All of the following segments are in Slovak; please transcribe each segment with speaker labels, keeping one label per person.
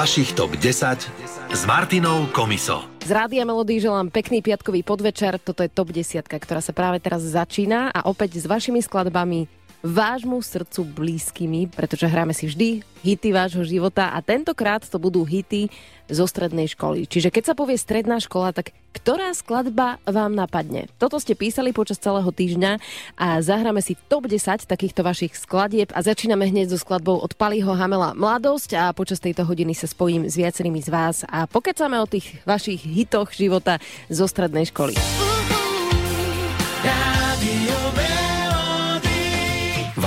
Speaker 1: Vašich top 10 s Martinou Komiso.
Speaker 2: Z Rádia Melody želám pekný piatkový podvečer. Toto je top 10, ktorá sa práve teraz začína a opäť s vašimi skladbami vášmu srdcu blízkymi, pretože hráme si vždy hity vášho života a tentokrát to budú hity zo strednej školy. Čiže keď sa povie stredná škola, tak ktorá skladba vám napadne? Toto ste písali počas celého týždňa a zahráme si top 10 takýchto vašich skladieb a začíname hneď so skladbou od Paliho Hamela Mladosť a počas tejto hodiny sa spojím s viacerými z vás a pokecáme o tých vašich hitoch života zo strednej školy.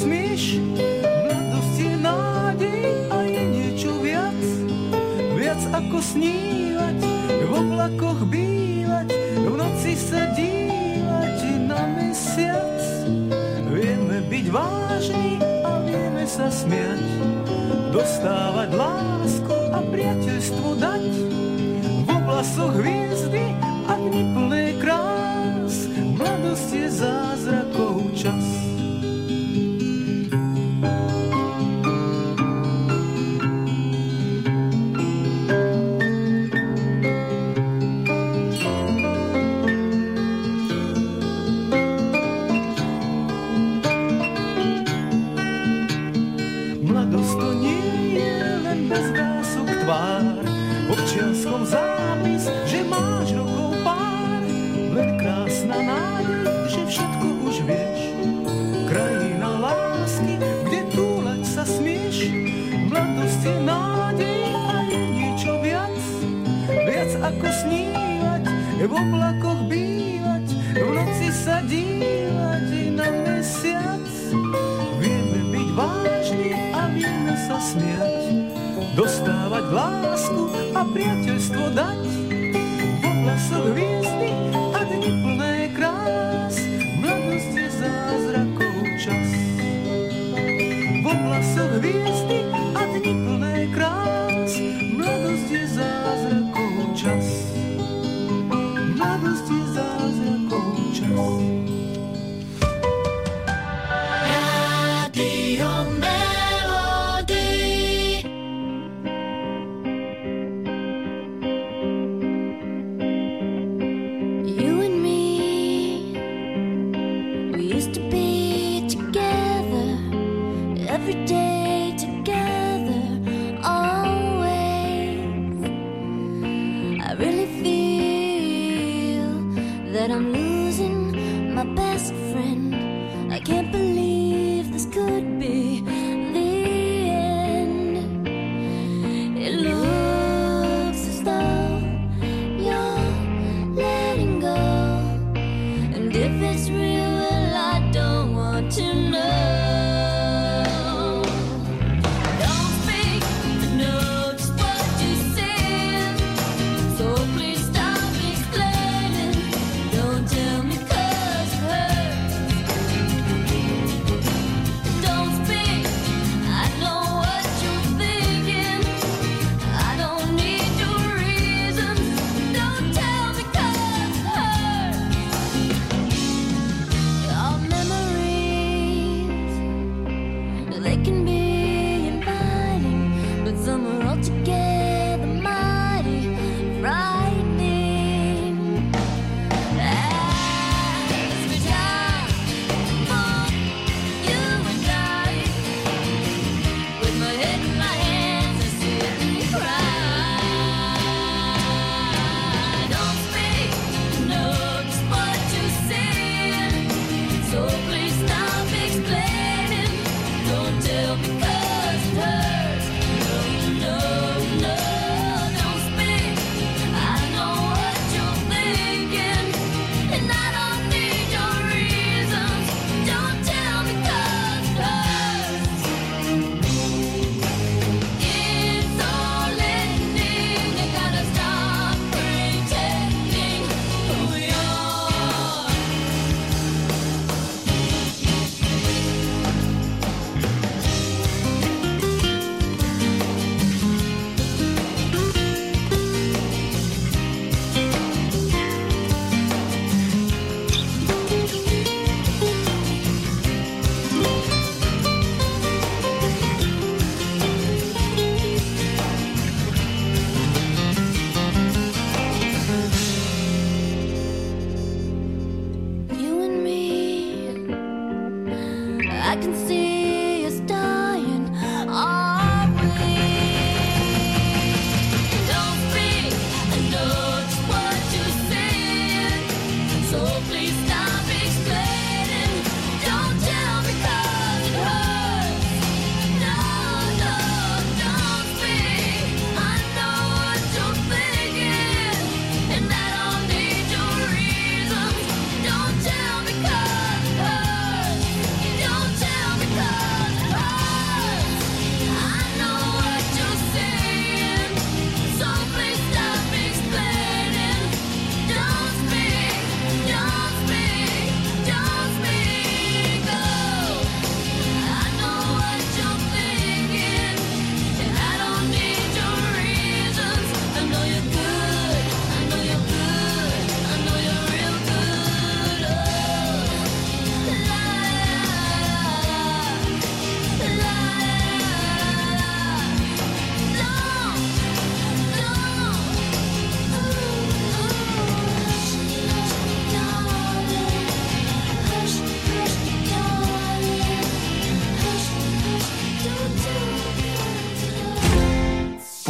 Speaker 3: Smieš, mladosť je nádej a je niečo viac, viac ako snívať, v oblakoch bývať, v noci sa dívať na mesiac. Vieme byť vážni a vieme sa smiať, dostávať lásku a priateľstvo dať. V oblasoch hviezdy a dni plné krás, mladosť je zázrakov čas. Smiať, dostávať lásku a priateľstvo dať. V oblasoch hviezdy a dni plné krás, mladosť je zázrakov čas. Oblasoch hviezdy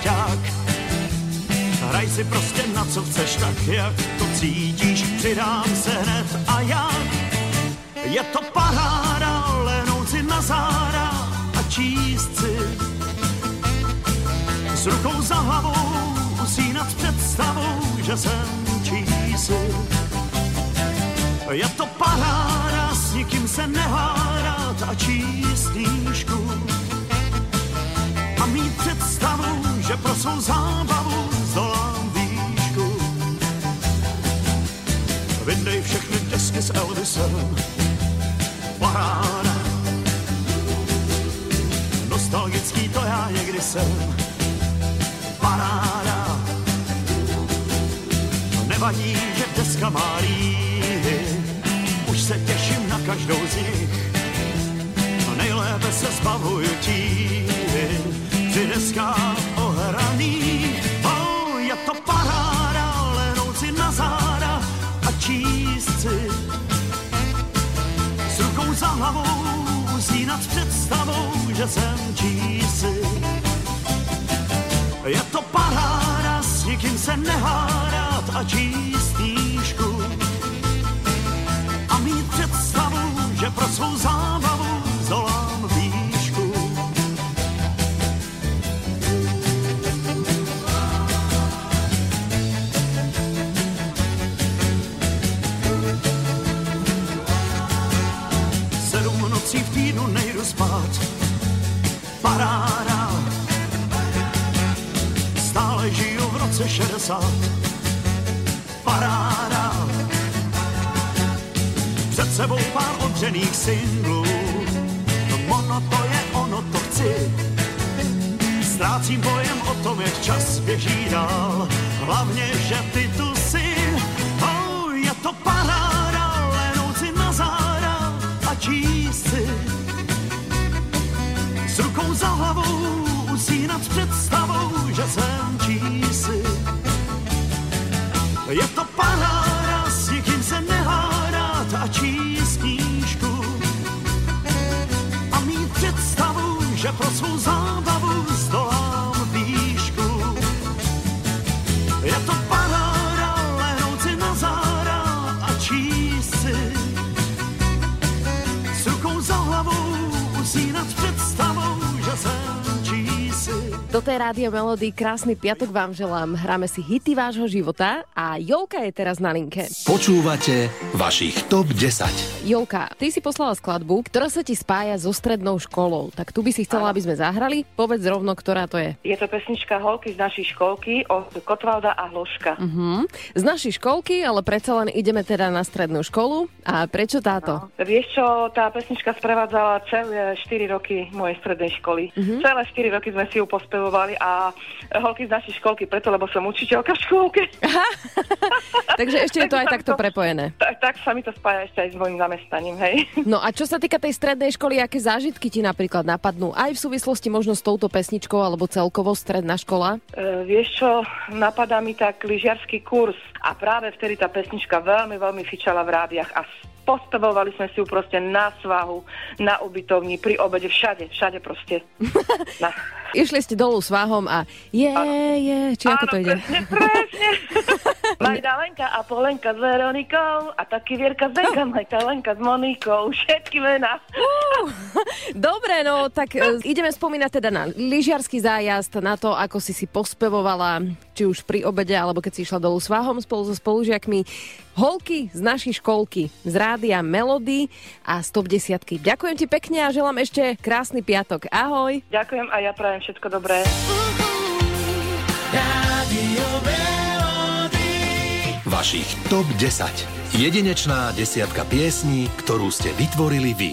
Speaker 4: kazeťák. Hraj si prostě na co chceš, tak jak to cítíš. Přidám se hned a jak. Je to paráda, lehnout si na záda a číst si. S rukou za hlavou usínat představou, že jsem čísi. Je to paráda, s nikým se nehádat a číst knížku. A mít představu, že pro svou zábavu zdolám výšku. Vyndej všechny desky s Elvisem. Paráda. Nostalgický to já někdy jsem. Paráda. Nevadí, že deska má líhy, už se těším na každou z nich. Nejlépe se zbavuju tíhy, při deskách ohraných. Oh, je to paráda, lehnout si na záda a číst. S rukou za hlavou usínat s představou, že jsem čísi. Je to paráda, s nikým se nehádat a číst knížku. 60. Paráda, před sebou pár odřených singlů. No ono to je, ono to chci. Ztrácím pojem o tom, jak čas běží dál. Hlavně, že ty tu jsi. Oh, je to paráda, lehnout si na záda a číst si. S rukou za hlavou usínat s Paráda, s nikým se nehádat a číst knížku. A mít představu, že pro svou zábavu
Speaker 2: Toto je Rádio Melody, krásny piatok vám želám. Hráme si hity vášho života a Jolka je teraz na linke.
Speaker 5: Počúvate vašich TOP 10.
Speaker 2: Jolka, ty si poslala skladbu, ktorá sa ti spája so strednou školou. Tak tu by si chcela, aby sme zahrali. Povedz rovno, ktorá to je.
Speaker 6: Je to pesnička Holky z našej školky od Kotvalda a Hloška.
Speaker 2: Hm? Z našej školky, ale predsa len ideme teda na strednú školu. A prečo táto?
Speaker 6: Vieš čo, tá pesnička sprevádzala celé 4 roky mojej strednej školy. Celé 4 roky sme si ju pospevovali a holky z našej školky, preto lebo som učiteľka v škôlke.
Speaker 2: Takže ešte je to aj
Speaker 6: sa mi
Speaker 2: takto prepojené.
Speaker 6: Tak, tak sa mi to spája ešte aj s mojim zamestnaním, hej.
Speaker 2: No a čo sa týka tej strednej školy, aké zážitky ti napríklad napadnú? Aj v súvislosti možno s touto pesničkou alebo celkovo stredná škola?
Speaker 6: E, vieš čo, napadá mi tak lyžiarsky kurz a práve vtedy tá pesnička veľmi, veľmi fičala v rádiach a postavovali sme si ju proste na svahu, na ubytovni, pri obede, všade, všade proste. Na...
Speaker 2: Išli ste dolu s váhom a je, je, či ako to ide?
Speaker 6: presne, presne. Majda Lenka a Polenka s Veronikou a taký Vierka Zdenka, Majda Lenka s Monikou, všetky mená.
Speaker 2: Dobre, no tak e, ideme spomínať teda na lyžiarsky zájazd, na to, ako si si pospevovala, či už pri obede, alebo keď si išla dolu s váhom spolu so spolužiakmi. Holky z našej školky, z rádia Melody a 110. Ďakujem ti pekne a želám ešte krásny piatok. Ahoj.
Speaker 6: Ďakujem a ja prajem všetko dobré.
Speaker 5: Vašich TOP 10. Jedinečná desiatka piesní, ktorú ste vytvorili vy.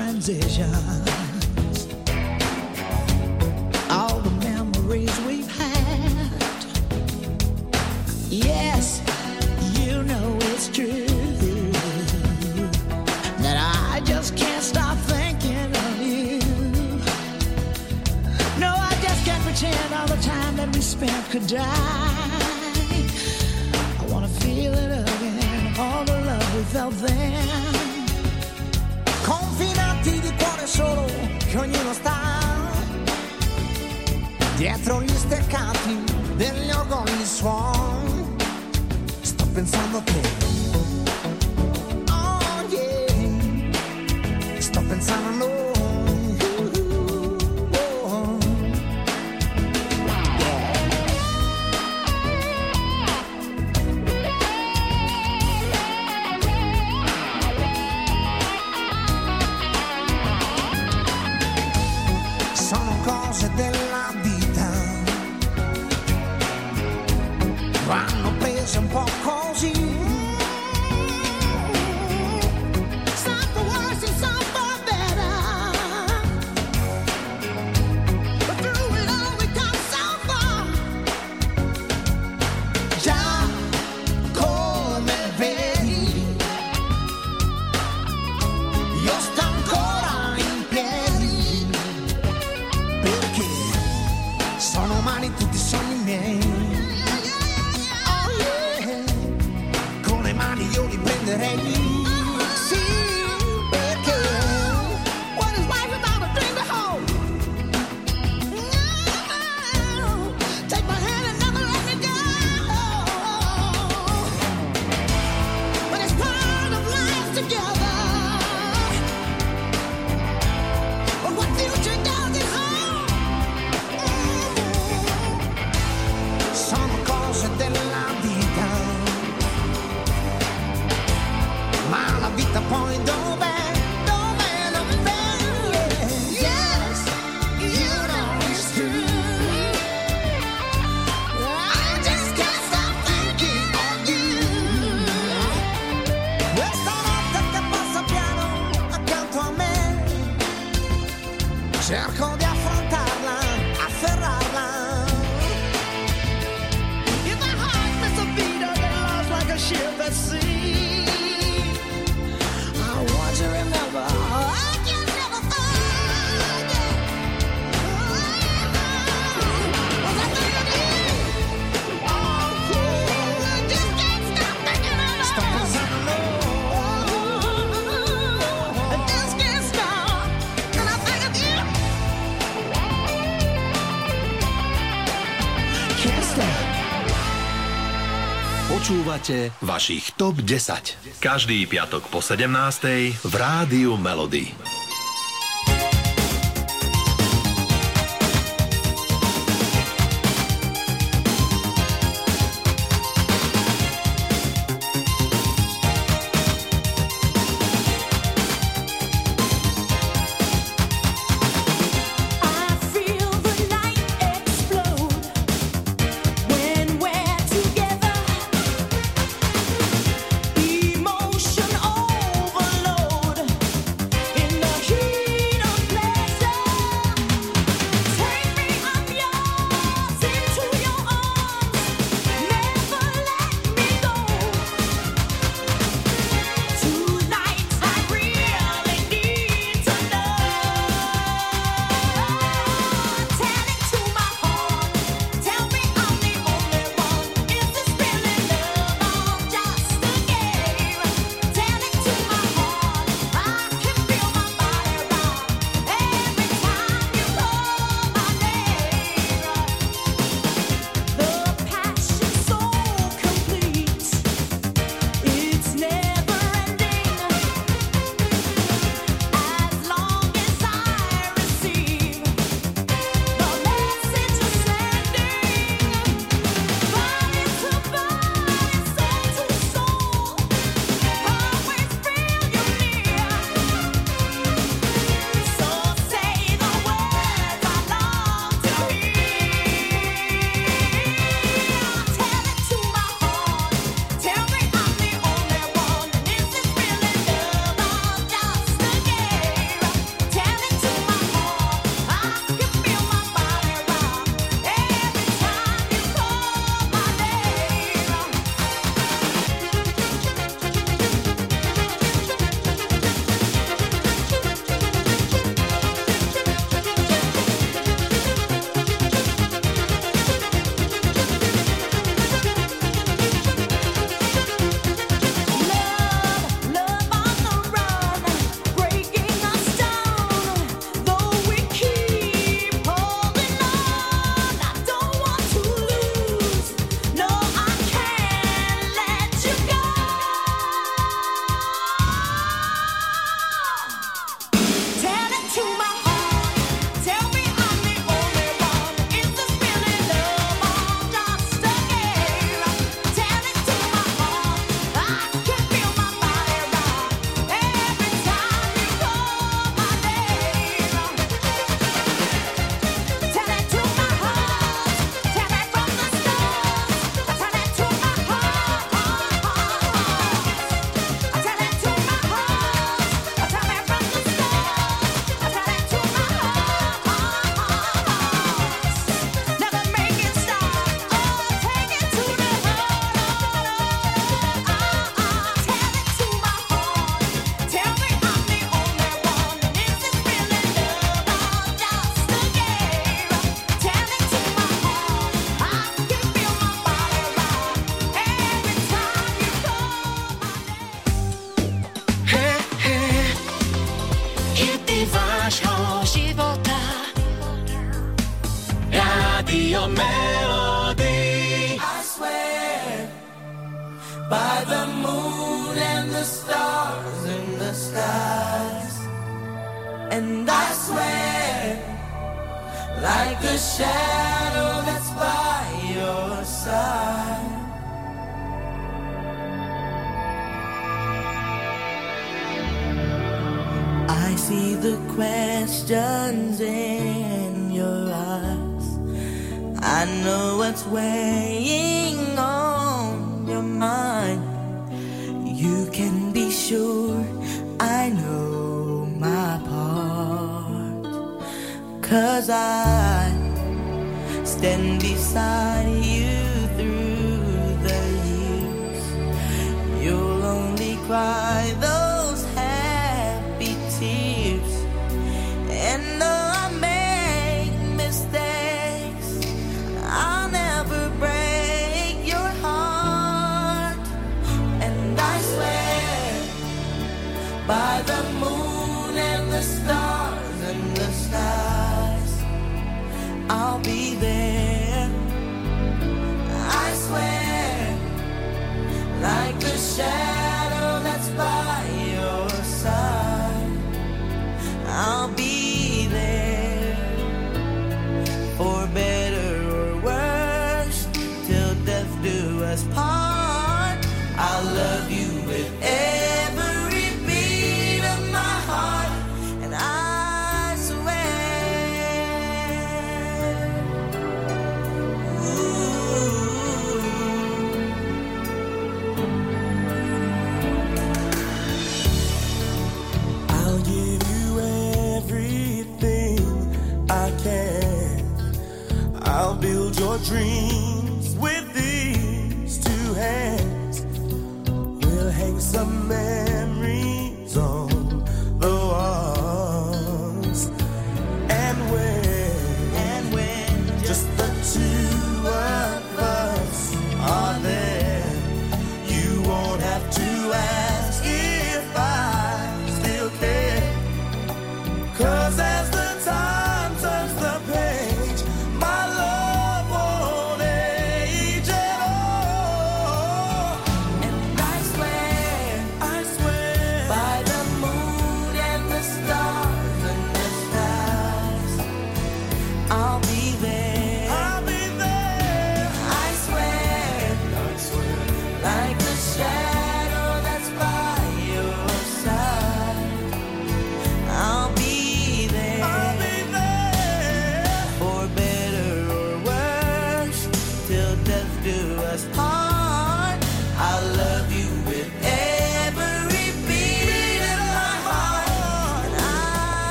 Speaker 7: transition. vašich TOP 10. Každý piatok po 17. v Rádiu Melody.
Speaker 8: I
Speaker 9: know what's weighing on your mind. You can be sure I know my part. Cause I stand beside you I'll be there. I swear like the shadow dream.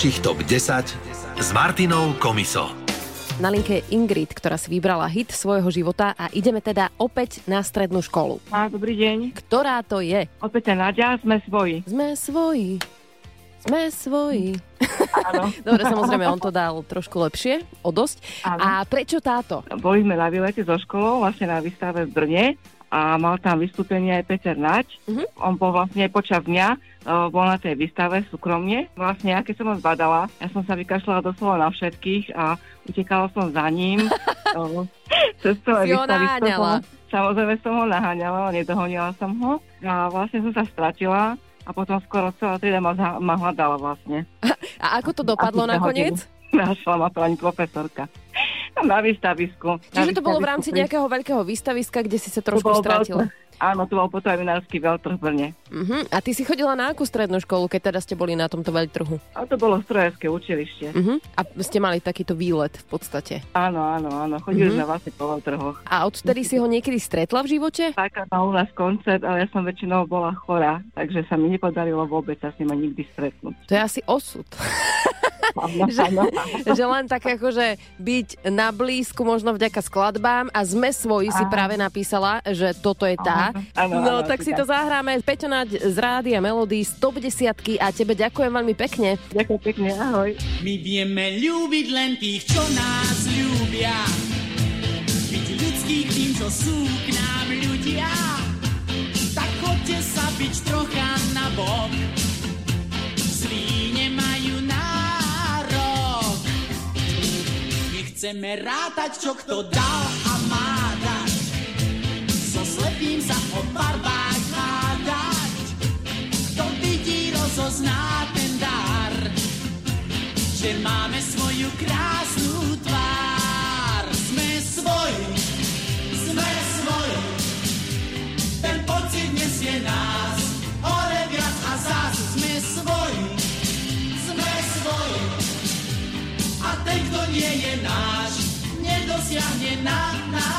Speaker 7: Vašich top 10 s Martinou Komiso.
Speaker 2: Na linke je Ingrid, ktorá si vybrala hit svojho života a ideme teda opäť na strednú školu.
Speaker 10: A, dobrý deň.
Speaker 2: Ktorá to je?
Speaker 10: Opäť Nadia, sme svoji.
Speaker 2: Sme svoji. Sme svoji.
Speaker 10: Áno.
Speaker 2: Dobre, samozrejme, on to dal trošku lepšie, o dosť.
Speaker 10: Áno.
Speaker 2: A prečo táto?
Speaker 10: Boli sme na výlete so školou, vlastne na výstave v Brne a mal tam vystúpenie aj Peter Nač.
Speaker 2: Mhm.
Speaker 10: On bol vlastne počas dňa, e, bol na tej výstave súkromne. Vlastne ja keď som ho zbadala, ja som sa vykašľala doslova na všetkých a utekala som za ním. E, Cez celé výstavy som Samozrejme som ho naháňala, nedohonila som ho a vlastne som sa stratila a potom skoro celá trieda ma, ma hľadala vlastne.
Speaker 2: A ako to dopadlo nakoniec?
Speaker 10: hodili. Našla ma pani profesorka. Na výstavisku. Na
Speaker 2: Čiže to bolo v rámci
Speaker 10: pri-
Speaker 2: nejakého veľkého výstaviska, kde si sa trošku
Speaker 10: veľtrh- Áno, to bol potravinársky veľtrh v Brne.
Speaker 2: Uh-huh. A ty si chodila na akú strednú školu, keď teda ste boli na tomto veľtrhu?
Speaker 10: A to bolo strojárske učilište.
Speaker 2: Uh-huh. A ste mali takýto výlet v podstate.
Speaker 10: Áno, áno, áno. Chodili
Speaker 2: Mhm.
Speaker 10: sme vlastne po veľtrhoch.
Speaker 2: A odtedy si ho niekedy stretla v živote?
Speaker 10: Taká mal u nás koncert, ale ja som väčšinou bola chorá, takže sa mi nepodarilo vôbec sa s ním nikdy stretnúť.
Speaker 2: To je asi osud. Že, že len tak akože byť na blízku možno vďaka skladbám a sme svoji si práve napísala, že toto je tá. No tak si
Speaker 10: tak.
Speaker 2: to zahráme. Peťo Naď z Rádia Melody 150 a tebe ďakujem veľmi pekne.
Speaker 10: Ďakujem pekne, ahoj.
Speaker 5: My vieme ľúbiť len tých, čo nás ľúbia. Byť ľudských tým, čo sú k nám ľudia. Tak chodte sa byť trocha na bok. Nechceme rátať, čo kto dal a má dať. So slepým sa o barbách hádať. Kto vidí, rozozná ten dar že máme svoju krásnu tvár. Sme svoji, sme svoji, ten pocit nesie nás, nie je náš, nedosiahne na nás.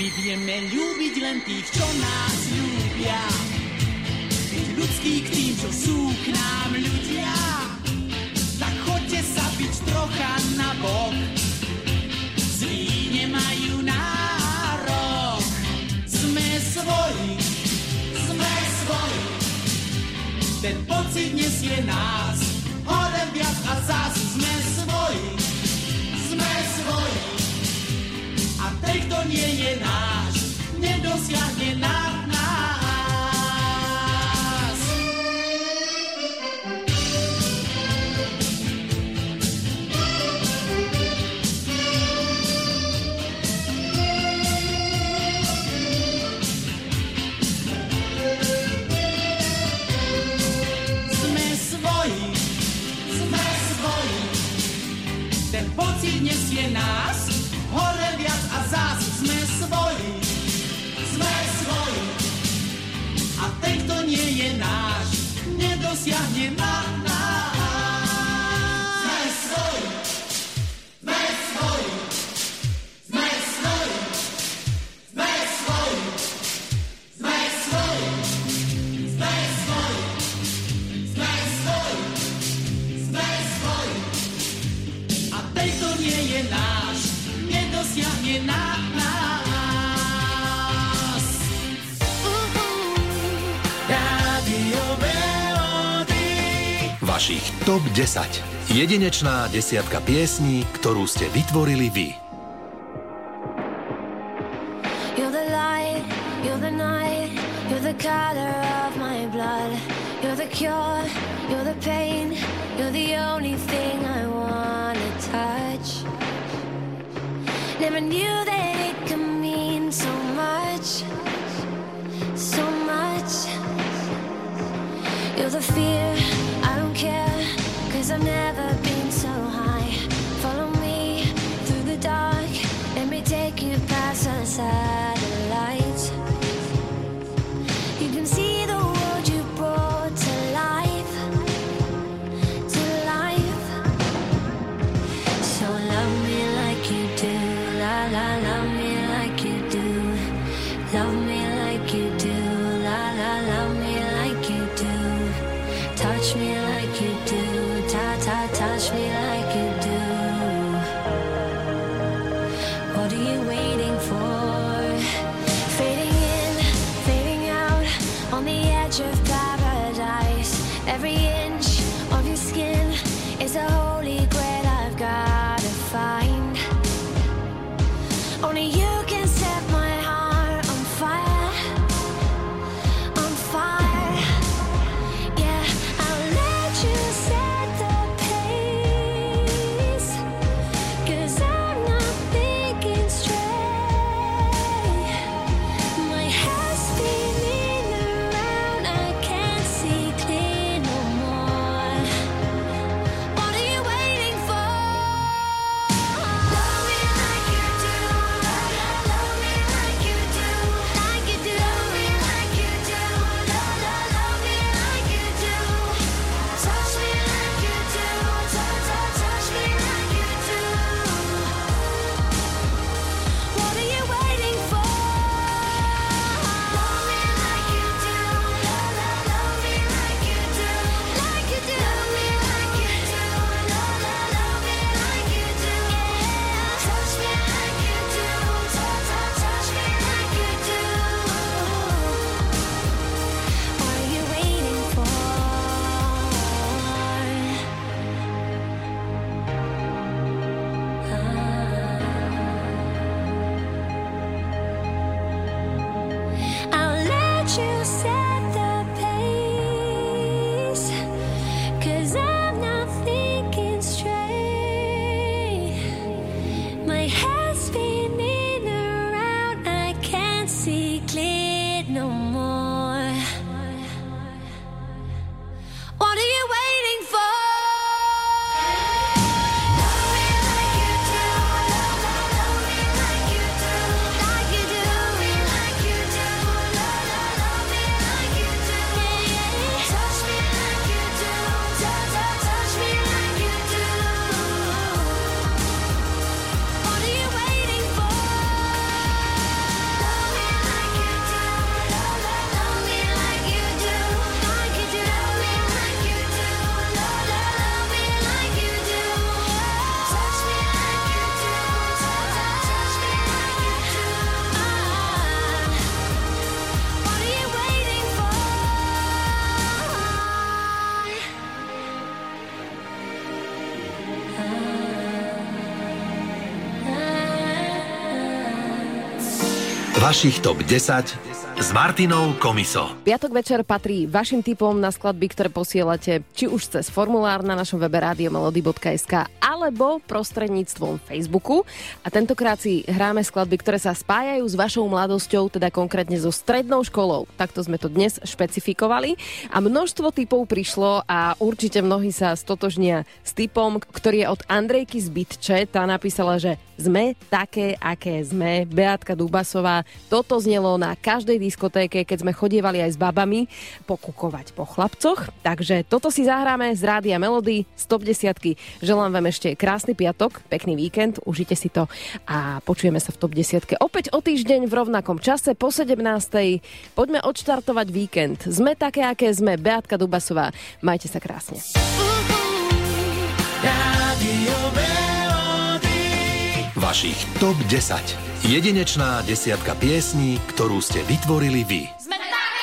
Speaker 5: My vieme ľúbiť len tých, čo nás ľúbia. Byť ľudský k tým, čo sú k nám ľudia. Trocha na bok. Zlí nemajú nárok. Sme svoji, sme svoji. Ten pocit nesie nás. Hore viac a zás sme svoji, sme svoji. A ten, kto nie je náš, nedosiahne nás.
Speaker 7: Vašich TOP 10. Jedinečná desiatka piesní, ktorú ste vytvorili vy.
Speaker 8: You're the light, you're the night, you're the color of my blood. You're the cure, you're the pain, you're the only thing I wanna touch. Never knew that it could mean so much, so much. You're the fear,
Speaker 7: Vašich top 10 s Martinou Komiso.
Speaker 2: Piatok večer patrí vašim typom na skladby, ktoré posielate či už cez formulár na našom webe radiomelody.sk alebo prostredníctvom Facebooku. A tentokrát si hráme skladby, ktoré sa spájajú s vašou mladosťou, teda konkrétne so strednou školou. Takto sme to dnes špecifikovali. A množstvo typov prišlo a určite mnohí sa stotožnia s typom, ktorý je od Andrejky z Bytče. Tá napísala, že sme také, aké sme. Beatka Dubasová. Toto znelo na každej diskotéke, keď sme chodievali aj s babami pokukovať po chlapcoch. Takže toto si zahráme z Rádia Melody z top 10. Želám vám ešte krásny piatok, pekný víkend, užite si to a počujeme sa v top 10. Opäť o týždeň v rovnakom čase po 17. Poďme odštartovať víkend. Sme také, aké sme. Beatka Dubasová. Majte sa krásne.
Speaker 7: Vašich top 10. Jedinečná desiatka piesní, ktorú ste vytvorili vy.
Speaker 8: Sme také,